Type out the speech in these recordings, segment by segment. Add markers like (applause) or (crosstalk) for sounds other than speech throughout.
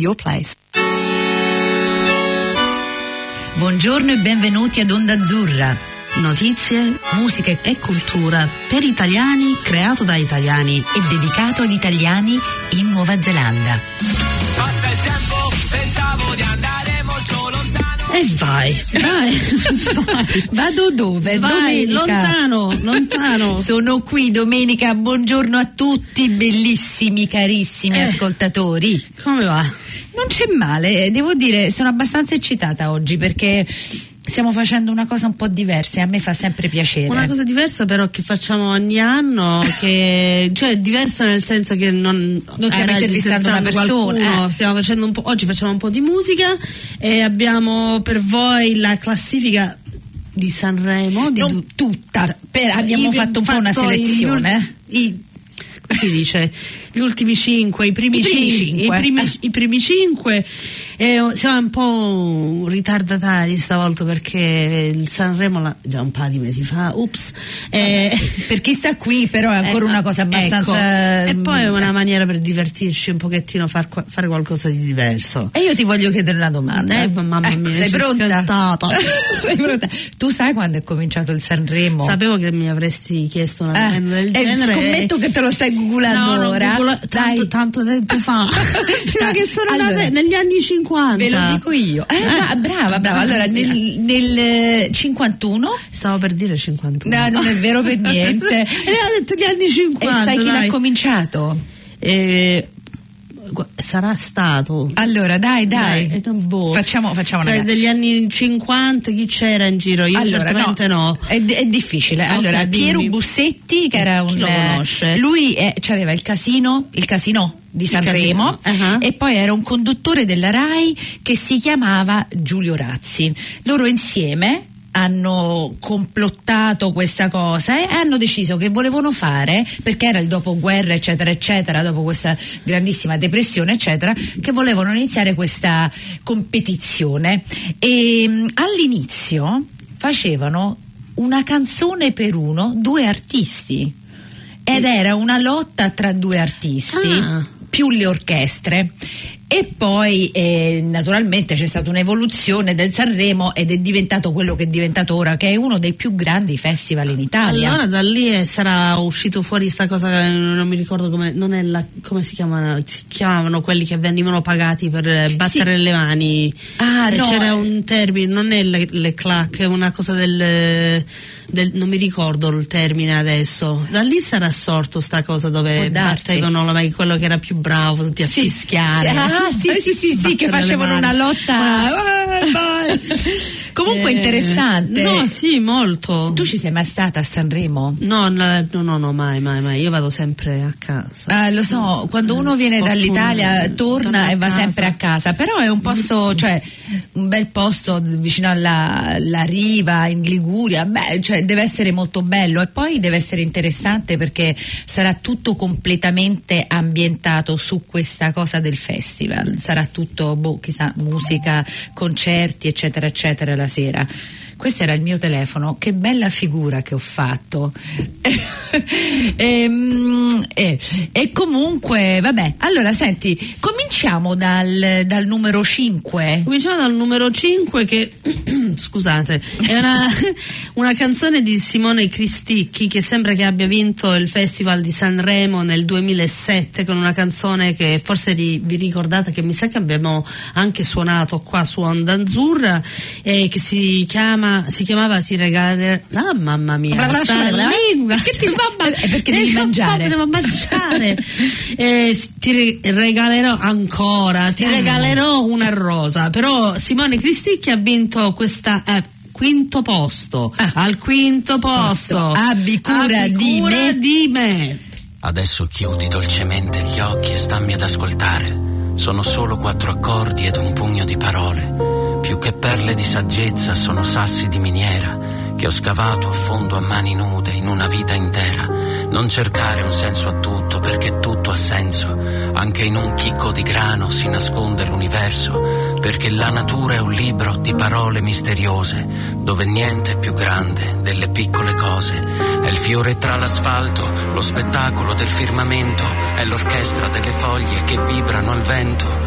your place. Buongiorno e benvenuti ad Onda Azzurra. Notizie, musica e cultura per italiani, creato da italiani e dedicato agli italiani in Nuova Zelanda. Passa il tempo, pensavo di andare molto lontano. E vai, vai, vai. Vado dove? Vai, domenica. lontano, lontano. Sono qui domenica, buongiorno a tutti, bellissimi, carissimi Eh. ascoltatori. Come va? Non c'è male, devo dire, sono abbastanza eccitata oggi perché stiamo facendo una cosa un po' diversa e a me fa sempre piacere. Una cosa diversa però che facciamo ogni anno, che, cioè diversa nel senso che non, Non stiamo eh, intervistando una qualcuno, persona, eh. stiamo facendo un po', oggi facciamo un po' di musica e abbiamo per voi la classifica di Sanremo. Di Non du- tutta, per- abbiamo fatto un po' una selezione. i- si dice? Gli ultimi cinque, i primi, I primi cin- cinque. I primi, i primi cinque. E siamo un po' ritardatari stavolta perché il Sanremo l'ha- già un paio di mesi fa, ups. eh, (laughs) Per chi sta qui però è ancora ecco, una cosa abbastanza... ecco. E poi è una eh. maniera per divertirci un pochettino, far fare qualcosa di diverso. E io ti voglio chiedere una domanda. Eh, mamma Ecco, mia, sei pronta? (laughs) sei pronta? Tu sai quando è cominciato il Sanremo? Sapevo che mi avresti chiesto una Eh, domanda del eh, genere. scommetto che te lo stai googlando No, ora. googolo- tanto, tanto tempo fa. (laughs) Prima che sono allora, nate negli anni 50. Ve lo dico io. Eh, bra- brava, brava. Allora, nel, nel eh, 51 Stavo per dire 51. No, non è vero per (laughs) niente. e ho detto gli anni 50. e sai chi dai. l'ha cominciato? Eh, sarà stato. Allora, dai, dai. eh, non boh. Facciamo, facciamo una gara. degli anni 50 chi c'era in giro? Io Allora, certamente no. È, è difficile. Ok, Allora, dimmi. Piero Bussetti, che era Chi un. lo eh, conosce? Lui eh, aveva il casino, il casino di Sanremo ah. e poi era un conduttore della RAI che si chiamava Giulio Razzi. Loro insieme hanno complottato questa cosa e hanno deciso che volevano fare, perché era il dopoguerra eccetera eccetera, dopo questa grandissima depressione eccetera, che volevano iniziare questa competizione e mh, all'inizio facevano una canzone per uno, due artisti ed era una lotta tra due artisti Ah. Più le orchestre e poi eh, naturalmente c'è stata un'evoluzione del Sanremo ed è diventato quello che è diventato ora che è uno dei più grandi festival in Italia Allora da lì eh, sarà uscito fuori sta cosa, non mi ricordo come, non è la, come si chiamano, si chiamavano quelli che venivano pagati per eh, battere le mani. Ah, Eh, no, C'era eh. un termine, non è le, le clac, è una cosa del, del- non mi ricordo il termine adesso. Da lì sarà sorto sta cosa dove la- quello che era più bravo, tutti a Sì, fischiare. sì, ah, sì, sì, sì, sì, che facevano una lotta Ah. (laughs) comunque Eh, interessante No, sì, molto. tu ci sei mai stata a Sanremo? No, no, no, no, mai, mai, mai. Io vado sempre a casa. Ah, lo so, quando uno viene Fortuna- dall'Italia torna e va casa. sempre a casa, però è un posto, cioè un bel posto vicino alla, alla riva, in Liguria, beh, cioè, deve essere molto bello e poi deve essere interessante perché sarà tutto completamente ambientato su questa cosa del festival, sarà tutto, boh, chissà, musica, concerti, eccetera, eccetera la sera. Questo era il mio telefono, che bella figura che ho fatto. (laughs) Ehm, eh, e comunque, vabbè, allora senti, cominciamo dal, dal numero 5. Cominciamo dal numero 5 che, (clears throat) scusate, è una, (laughs) una canzone di Simone Cristicchi che sembra che abbia vinto il Festival di Sanremo nel 2007 con una canzone che forse ri- vi ricordate che mi sa che abbiamo anche suonato qua su Onda Azzurra e che si chiama, si chiamava Ti regalerò, ah mamma mia, sta bla. lingua, Che ti- mamma- (laughs) eh, perché devi (laughs) eh, mangiare. Devo mangiare. Eh, ti re- regalerò ancora, ti Ah. regalerò una rosa. Però Simone Cristicchi ha vinto questa. eh, Quinto posto, Ah. al quinto posto. Posto. Abbi cura Abbi di cura me. di me. Adesso chiudi dolcemente gli occhi e stammi ad ascoltare. Sono solo quattro accordi ed un pugno di parole. Più che perle di saggezza sono sassi di miniera che ho scavato a fondo a mani nude in una vita intera. Non cercare un senso a tutto perché tutto ha senso. Anche in un chicco di grano si nasconde l'universo. Perché la natura è un libro di parole misteriose, dove niente è più grande delle piccole cose. È il fiore tra l'asfalto, lo spettacolo del firmamento, è l'orchestra delle foglie che vibrano al vento.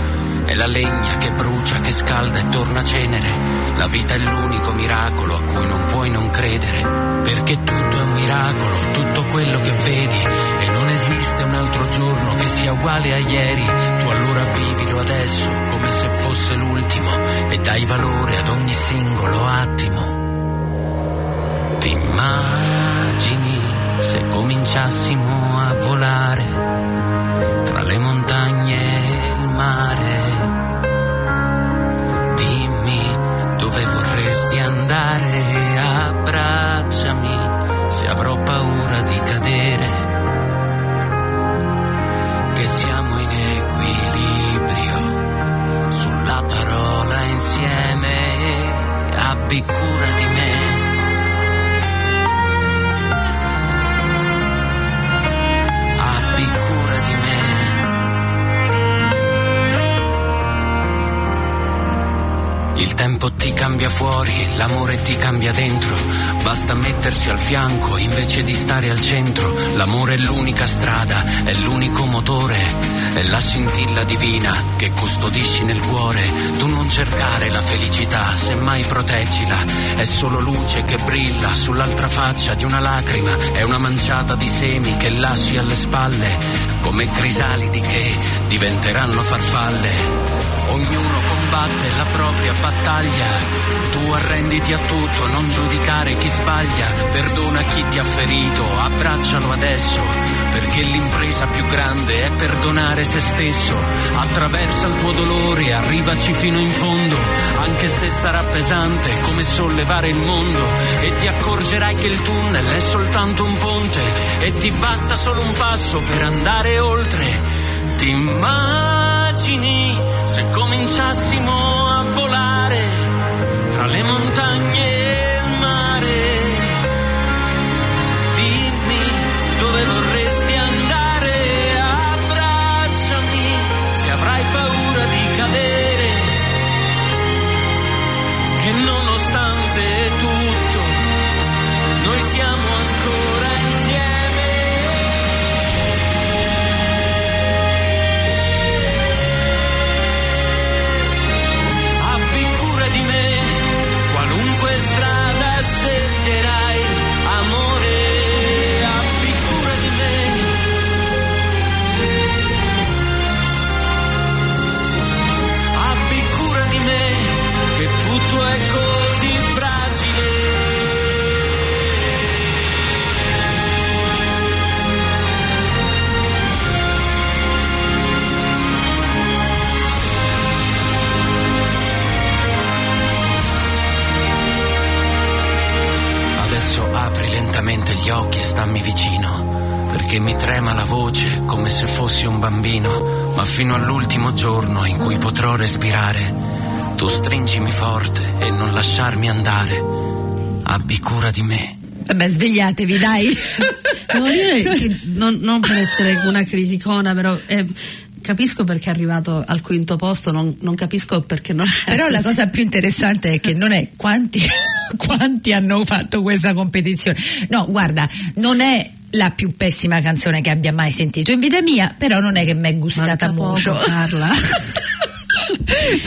È la legna che brucia, che scalda e torna cenere. La vita è l'unico miracolo a cui non puoi non credere. Perché tutto è un miracolo, tutto quello che vedi. E non esiste un altro giorno che sia uguale a ieri. Tu allora vivilo adesso come se fosse l'ultimo. E dai valore ad ogni singolo attimo. Ti immagini se cominciassimo a volare tra le montagne e il mare? Andare, abbracciami se avrò paura di cadere. Che siamo in equilibrio sulla parola insieme, abbi cura di me. Tempo ti cambia fuori, l'amore ti cambia dentro, basta mettersi al fianco invece di stare al centro, l'amore è l'unica strada, è l'unico motore, è la scintilla divina che custodisci nel cuore, tu non cercare la felicità, semmai proteggila, è solo luce che brilla sull'altra faccia di una lacrima, è una manciata di semi che lasci alle spalle, come crisalidi che diventeranno farfalle. Ognuno combatte la propria battaglia, tu arrenditi a tutto, non giudicare chi sbaglia, perdona chi ti ha ferito, abbraccialo adesso, perché l'impresa più grande è perdonare se stesso, attraversa il tuo dolore, arrivaci fino in fondo, anche se sarà pesante come sollevare il mondo, e ti accorgerai che il tunnel è soltanto un ponte, e ti basta solo un passo per andare oltre, ti immagini se cominciassimo a volare tra le montagne trema la voce come se fossi un bambino, ma fino all'ultimo giorno in cui potrò respirare, tu stringimi forte e non lasciarmi andare. Abbi cura di me. Vabbè, svegliatevi, dai. (laughs) Devo dire che non, non per essere una criticona, però eh, capisco perché è arrivato al quinto posto, non, non capisco perché non. Però la cosa più interessante è che non è quanti, (laughs) quanti hanno fatto questa competizione. No, guarda, non è la più pessima canzone che abbia mai sentito in vita mia, però non è che mi è gustata molto. poco, Carla. (laughs)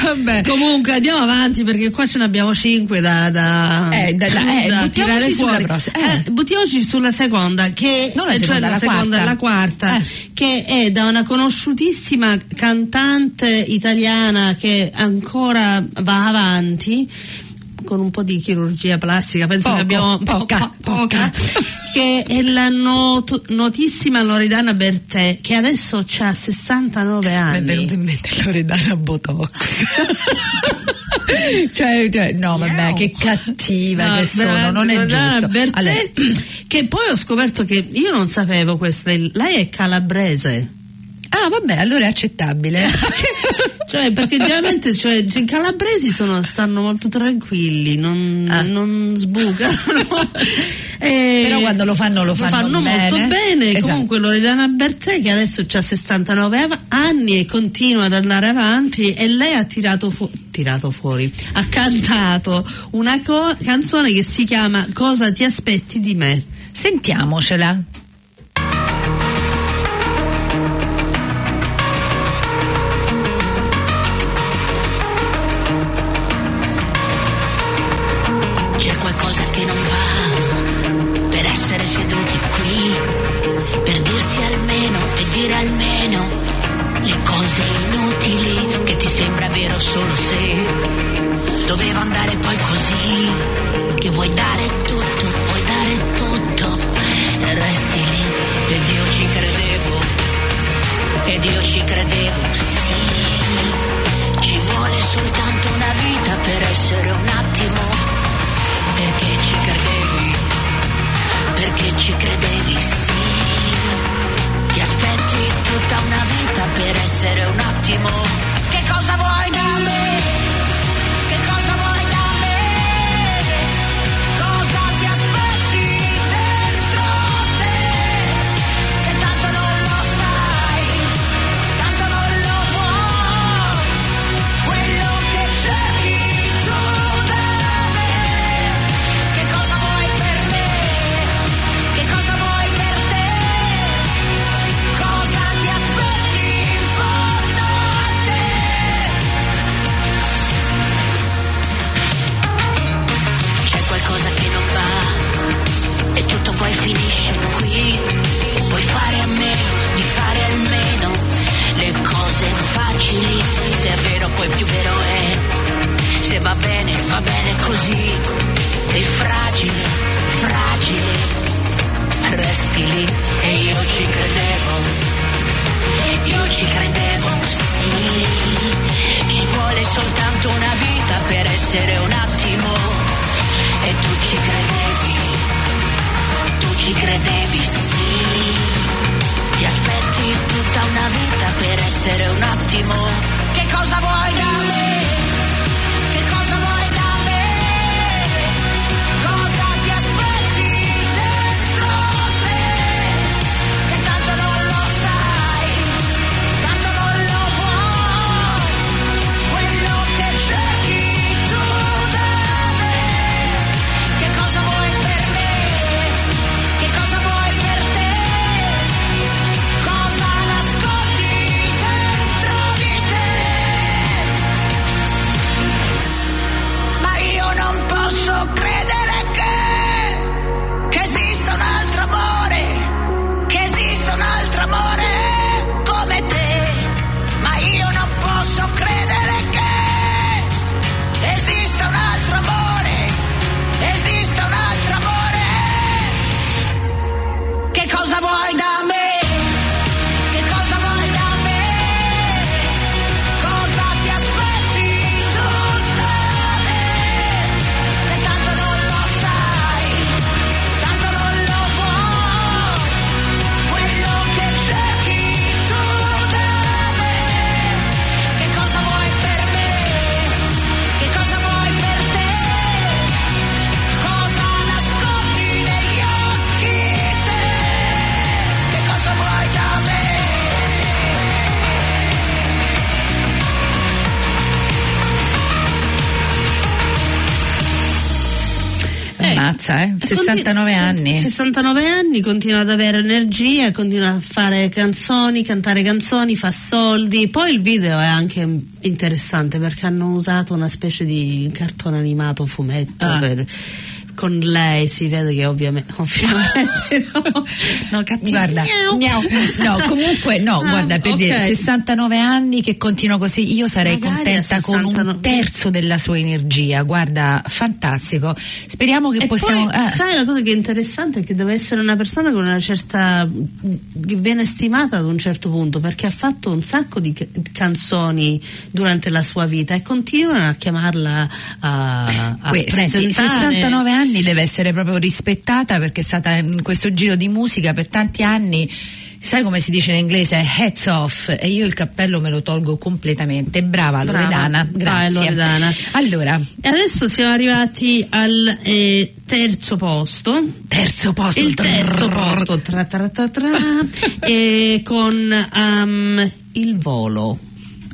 Vabbè. Comunque andiamo avanti perché qua ce ne abbiamo cinque da, da, Eh, da- da- eh, da tirare fuori. prossima, eh. Eh, buttiamoci sulla seconda, che Non la eh, cioè seconda, la, la seconda, quarta. la quarta, Eh. che è da una conosciutissima cantante italiana che ancora va avanti con un po' di chirurgia plastica, penso Poco, che abbiamo poca, po- poca. (laughs) che è la not- notissima Loredana Bertè che adesso ha 69 Mi anni. è venuto in mente Loredana Botox. (laughs) cioè, cioè, no, vabbè, che cattiva No, che sono, non è giusto. Bertè, Allora, che poi ho scoperto che io non sapevo questa, lei è calabrese. Vabbè, allora è accettabile. (laughs) Cioè, perché generalmente cioè, i calabresi sono- stanno molto tranquilli, non, Ah. non sbucano. (laughs) E Però quando lo fanno, lo fanno molto bene. bene. Esatto. Comunque Loredana Bertè che adesso ha 69 av- anni e continua ad andare avanti e lei ha tirato, fu- tirato fuori, ha cantato una co- canzone che si chiama Cosa ti aspetti di me? Sentiamocela. difficili, se è vero poi più vero è, se va bene va bene così, e fragile, fragile, resti lì e io ci credevo, io ci credevo, sì, ci vuole soltanto una vita per essere un attimo, e tu ci credevi, tu ci credevi, sì ti aspetti tutta una vita per essere un attimo, che cosa vuoi da me? 69 Conti- anni. 69 anni, continua ad avere energia, continua a fare canzoni, cantare canzoni, fa soldi. Poi il video è anche interessante perché hanno usato una specie di cartone animato fumetto Ah. per- con lei si vede che ovviamente, ovviamente (laughs) no, no, cattivo. Guarda, Miau. no, comunque no, Ah, guarda, per ok. dire 69 anni che continua così, io sarei Magari contenta a con un 69. terzo della sua energia, guarda, fantastico. Speriamo che E possiamo... poi, eh, sai la cosa che è interessante è che deve essere una persona con una certa che viene stimata ad un certo punto perché ha fatto un sacco di ca- canzoni durante la sua vita e continuano a chiamarla a, a senti, presentare 69 anni deve essere proprio rispettata perché è stata in questo giro di musica per tanti anni. Sai come si dice in inglese? Heads off e io il cappello me lo tolgo completamente. Brava, Brava. Loredana, grazie. Loredana. Allora, E adesso siamo arrivati al eh, terzo posto. terzo posto. Il terzo posto tra, tra, tra, tra, (laughs) e con um, il volo.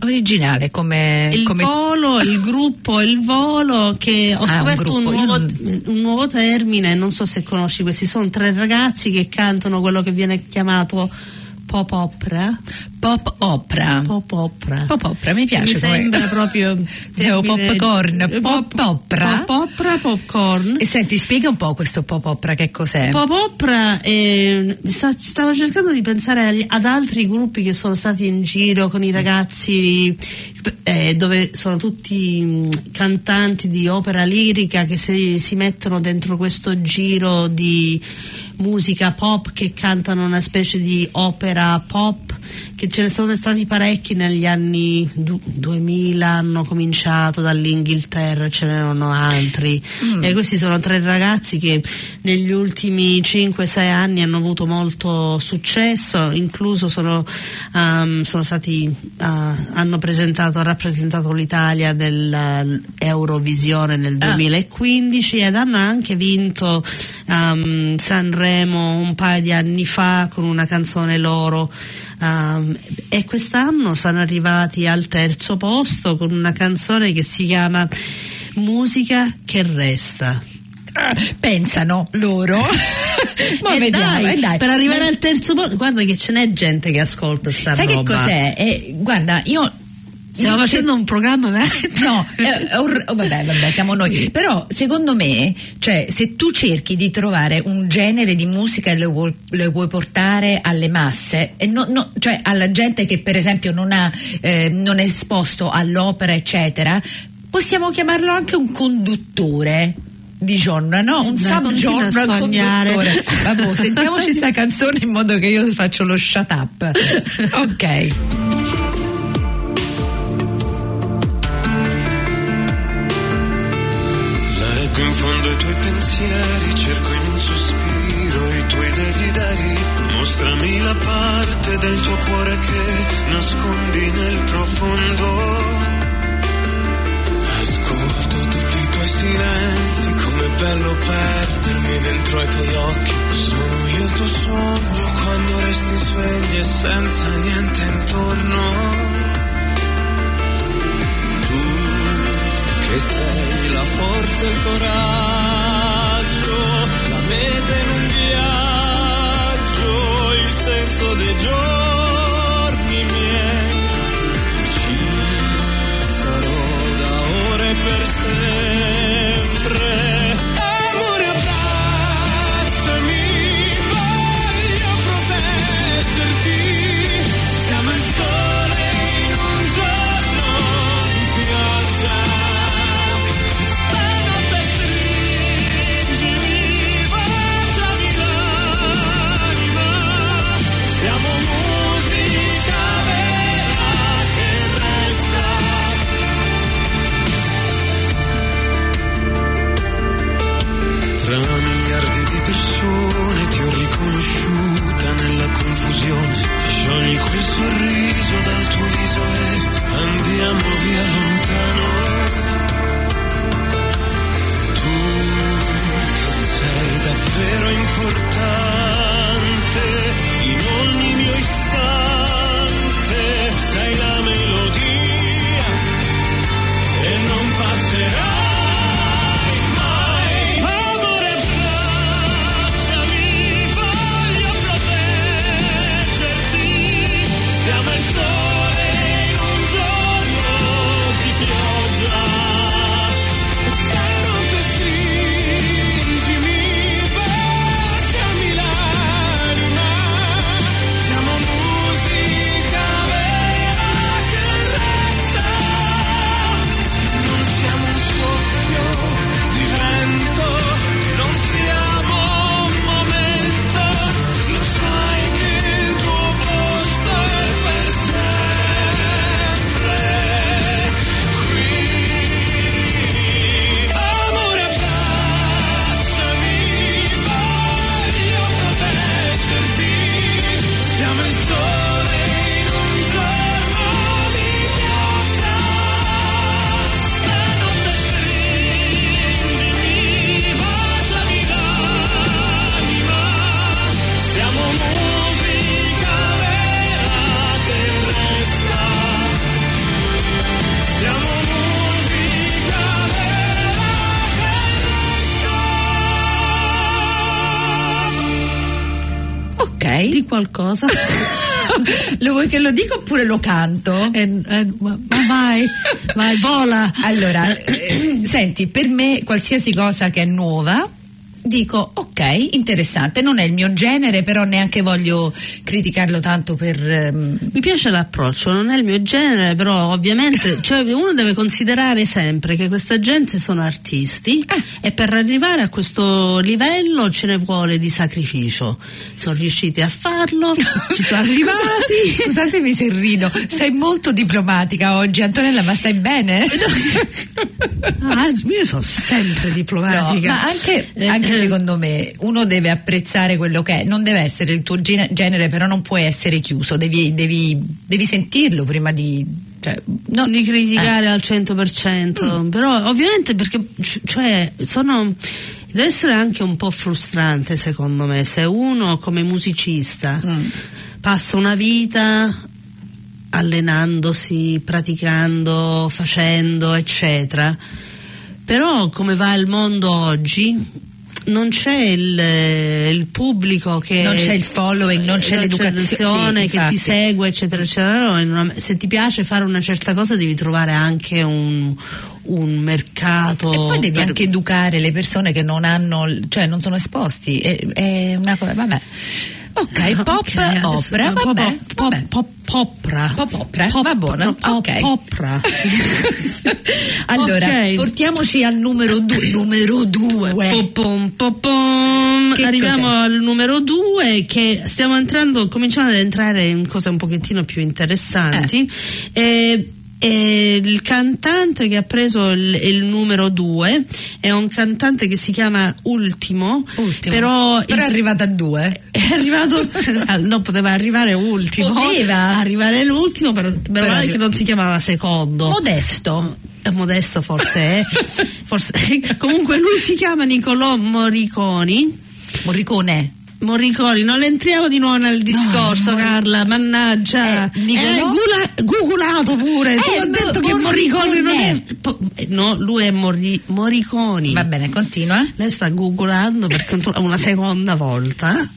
Originale come, Il come volo, il gruppo Il volo che ho Ah, un scoperto un, io nuovo, non- un nuovo termine, non so se conosci questi, sono tre ragazzi che cantano quello che viene chiamato pop opera. pop opera. Pop opera. Pop opera, mi piace Mi come- sembra proprio (laughs) termine- popcorn, pop opera. Pop opera, popcorn. E senti, spiega un po' questo pop opera che cos'è? Pop opera, eh, sta- stavo cercando di pensare ad altri gruppi che sono stati in giro con i ragazzi eh, dove sono tutti mh, cantanti di opera lirica che si, si mettono dentro questo giro di musica pop che cantano una specie di opera pop che ce ne sono stati parecchi negli anni du- 2000 hanno cominciato dall'Inghilterra ce n'erano altri. E questi sono tre ragazzi che negli ultimi 5-6 anni hanno avuto molto successo incluso sono, um, sono stati uh, hanno presentato rappresentato l'Italia dell'Eurovisione nel Ah. 2015 ed hanno anche vinto um, Sanremo un paio di anni fa con una canzone loro Um, e quest'anno sono arrivati al terzo posto con una canzone che si chiama Musica che resta. Ah, Pensano loro. (laughs) Ma E vediamo, dai, eh, dai. per arrivare al terzo posto, guarda che ce n'è gente che ascolta sta Sai che roba. cos'è? Eh, guarda, io Stiamo facendo un programma veramente- (laughs) No, è- è un- oh, vabbè, vabbè, siamo noi. Però secondo me, cioè, se tu cerchi di trovare un genere di musica e lo vuoi, lo vuoi portare alle masse, e no- no- cioè alla gente che per esempio non, ha, eh, non è esposto all'opera, eccetera. possiamo chiamarlo anche un conduttore di genre, no? Un subgenre conduttore. Vabbè, sentiamoci questa (laughs) canzone in modo che io faccio lo shut up. Ok. Fondo i tuoi pensieri, cerco in un sospiro i tuoi desideri. Mostrami la parte del tuo cuore che nascondi nel profondo. Ascolto tutti i tuoi silenzi, com'è bello perdermi dentro ai tuoi occhi. Sono io il tuo sogno quando resti svegli e senza niente intorno. Che sei la forza e il coraggio, la meta in un viaggio, il senso dei giorni miei. Ci sarò da ora e per sempre. Qualcosa. (laughs) lo vuoi che lo dica oppure lo canto? Eh, eh, ma vai, vai, vola. Allora, eh, senti, per me qualsiasi cosa che è nuova dico ok, interessante, non è il mio genere, però neanche voglio criticarlo tanto per ehm, Mi piace l'approccio, non è il mio genere, però ovviamente (laughs) cioè, uno deve considerare sempre che questa gente sono artisti e per arrivare a questo livello ce ne vuole di sacrificio. Sono riusciti a farlo, ci sono (laughs) arrivati. Scusatemi se rido, sei molto diplomatica oggi, Antonella, ma stai bene? (laughs) Ah, io sono sempre No, diplomatica. ma anche, Eh, anche eh, secondo me uno deve apprezzare quello che è, non deve essere il tuo gene- genere, però non puoi essere chiuso, devi, devi- devi sentirlo prima di. Cioè, no- di Eh. criticare al 100%, Mm. però ovviamente perché cioè sono deve essere anche un po' frustrante secondo me se uno come musicista Mm. passa una vita allenandosi, praticando, facendo, eccetera. Però come va il mondo oggi non c'è il, il pubblico che Non c'è il following, non c'è l'educazione, sì, che ti segue, eccetera, eccetera. No, se ti piace fare una certa cosa devi trovare anche un, un mercato. E poi devi per- anche educare le persone che non hanno, cioè non sono esposti. È, è una cosa, vabbè. Ok, pop, adesso- opera, pop- vabbè, pop- vabbè. pop- popra. Pop opera, Pop- va buona, no, pop- ok. Popra. (laughs) allora, Ok. portiamoci al numero due. numero due. Popom, popom. Che Arriviamo cos'è? al numero due che stiamo entrando, cominciamo ad entrare in cose un pochettino più interessanti. Eh. E- e il cantante che ha preso il, il numero due è un cantante che si chiama Ultimo, Ultimo. però, Però è il- arrivata a due. (laughs) è arrivato (laughs) non poteva arrivare ultimo Poteva. arrivare l'ultimo però, però Però che non si chiamava secondo Modesto. Eh, modesto forse è (laughs) forse, comunque lui si chiama Nicolò Morriconi Morricone. Morriconi, non entriamo di nuovo nel discorso, Mor- Carla, mannaggia. Eh, Eh, gula- googolato pure. Ti Eh, ho Mo- detto che Morriconi non è. Morricone. po- eh, No, lui è Morri- Morriconi. Va bene, continua. Lei sta googolando per una seconda volta.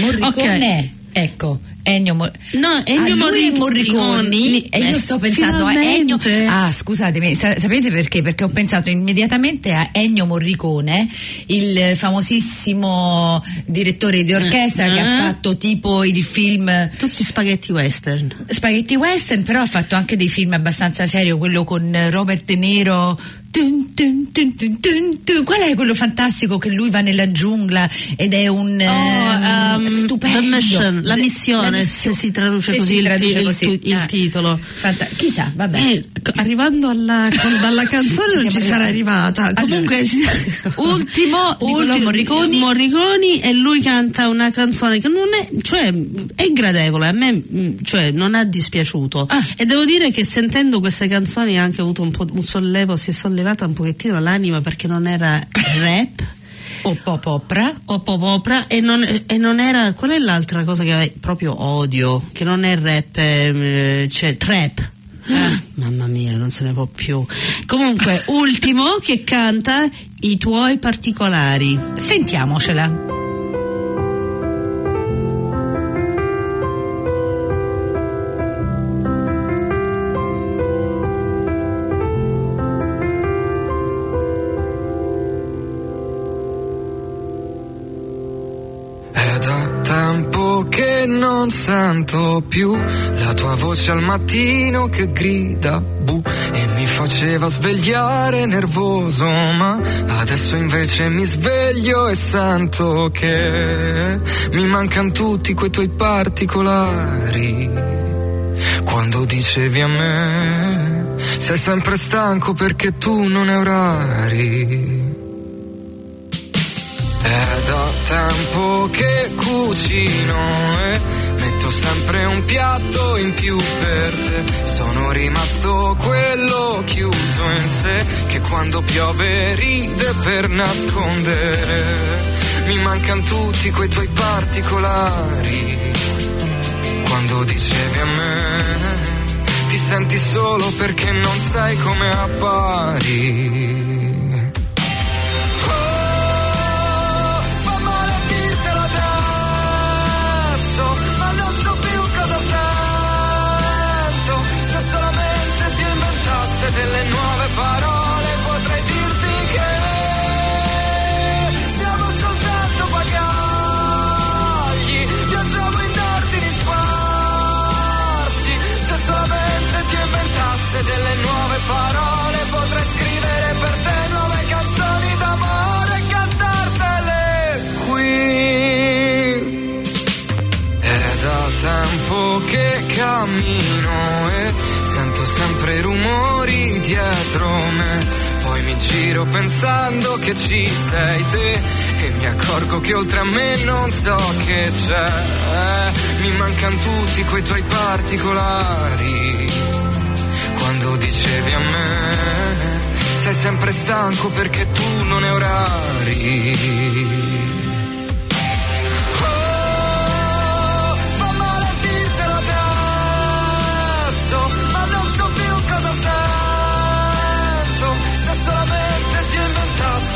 Morricone. (laughs) Ecco, Ennio, Mor- No, Ennio Ah, lui è Morric- Morriconi Morriconi. e io Eh, sto pensando a Ennio finalmente. ah scusatemi sa- sapete perché perché ho pensato immediatamente a Ennio Morricone il famosissimo direttore di orchestra che Eh. ha fatto tipo il film Tutti spaghetti western. Spaghetti Western, però ha fatto anche dei film abbastanza serio, quello con Robert De Niro. Tun, tun, tun. Qual è quello fantastico che lui va nella giungla ed è un ehm, um, stupendo Mission, la Le- missione, se si traduce se così si il traduce il così. tu- il Ah. titolo. Fanta- chissà, vabbè. Eh, arrivando alla, dalla (laughs) canzone Ci non ci sarà arrivata. Comunque, Allora, (laughs) ultimo, Ultimo, Morriconi. Morriconi e lui canta una canzone che non è, cioè, è gradevole, a me mm, cioè, non ha dispiaciuto. Ah. E devo dire che sentendo queste canzoni ha anche avuto un po' un sollevo, si è sollevata un pochettino l'anima perché non era (laughs) rap. o pop opera. o pop opera e non, e non era qual è l'altra cosa che proprio odio che non è rap eh, cioè trap mamma mia non se ne può più comunque ultimo che canta i tuoi particolari Sentiamocela. Non sento più la tua voce al mattino che grida bu e mi faceva svegliare nervoso, ma adesso invece mi sveglio e sento che mi mancano tutti quei tuoi particolari. Quando dicevi a me, sei sempre stanco perché tu non hai orari. È da tempo che cucino metto sempre un piatto in più per te. Sono rimasto quello chiuso in sé che quando piove ride per nascondere. Mi mancano tutti quei tuoi particolari. Quando dicevi a me, ti senti solo perché non sai come appari. Giro pensando che ci sei te e mi accorgo che oltre a me non so che c'è. Mi mancano tutti quei tuoi particolari. Quando dicevi a me, sei sempre stanco perché tu non hai orari.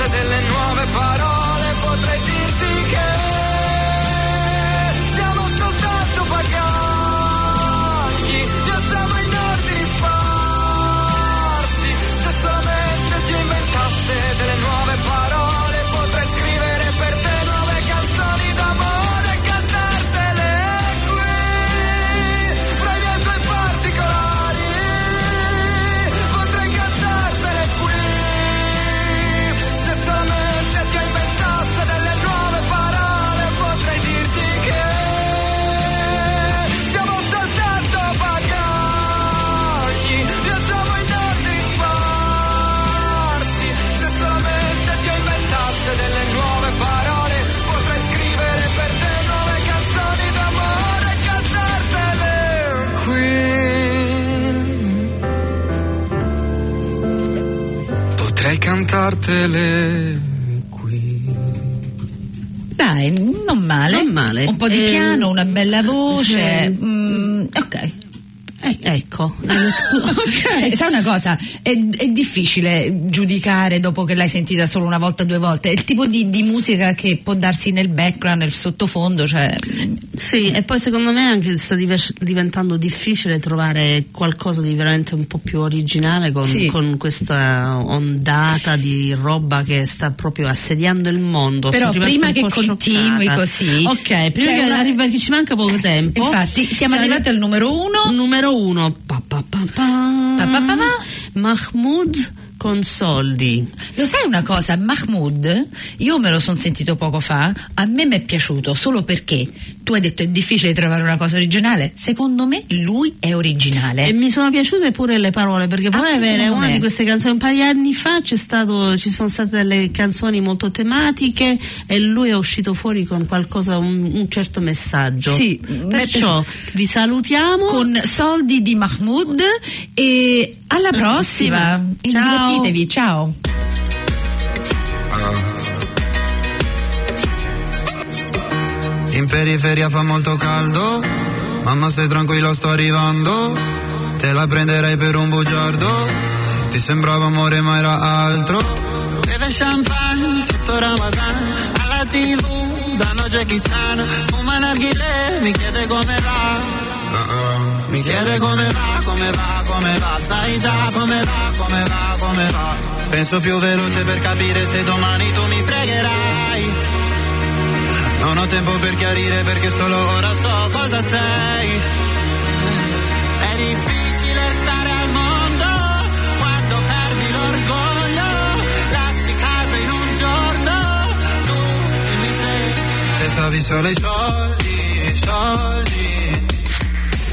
Delle nuove parole, cantartele qui. Dai, non male. Non male. Un po' di Eh, piano, una bella voce. eh, mm, ok. Ecco. (laughs) Eh, Sai una cosa, è, è difficile giudicare dopo che l'hai sentita solo una volta, due volte. È il tipo di, di musica che può darsi nel background, nel sottofondo, cioè. Sì, e poi secondo me anche sta diver- diventando difficile trovare qualcosa di veramente un po' più originale con, Sì. con questa ondata di roba che sta proprio assediando il mondo. Però prima che continui scioccata. così, Ok, prima c'è che una- arriva che ci manca poco tempo. Infatti, siamo arrivati al numero uno. Numero uno, on Mahmoud con soldi. Lo sai una cosa, Mahmood, io me lo sono sentito poco fa, a me mi è piaciuto solo perché tu hai detto è difficile trovare una cosa originale, secondo me lui è originale. E mi sono piaciute pure le parole perché puoi Anche avere secondo una me. di queste canzoni. Un paio di anni fa c'è stato, ci sono state delle canzoni molto tematiche e lui è uscito fuori con qualcosa, un, un certo messaggio. Sì, Perciò vi salutiamo. con soldi di Mahmood e alla prossima. Ciao. Divertitevi, ciao. In periferia fa molto caldo, mamma stai tranquilla sto arrivando, te la prenderei per un bugiardo, ti sembrava amore ma era altro. Beve champagne sotto Ramadan, alla tv danno Jackie Chan, fuma narghile, mi chiede come va. Mi chiede come va, come va, come va, sai già come va, come va, come va. Penso più veloce per capire se domani tu mi fregherai. Non ho tempo per chiarire perché solo ora so cosa sei. È difficile stare al mondo quando perdi l'orgoglio. Lasci casa in un giorno. Tu dimmi se pensavi solo ai soldi, soldi.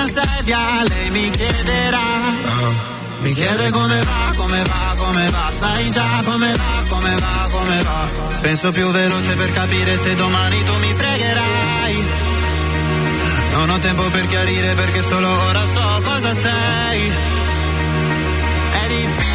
una sedia lei mi chiederà. Mi chiede come va, come va, come va, sai già come va, come va, come va. Penso più veloce per capire se domani tu mi fregherai. Non ho tempo per chiarire perché solo ora so cosa sei. È difficile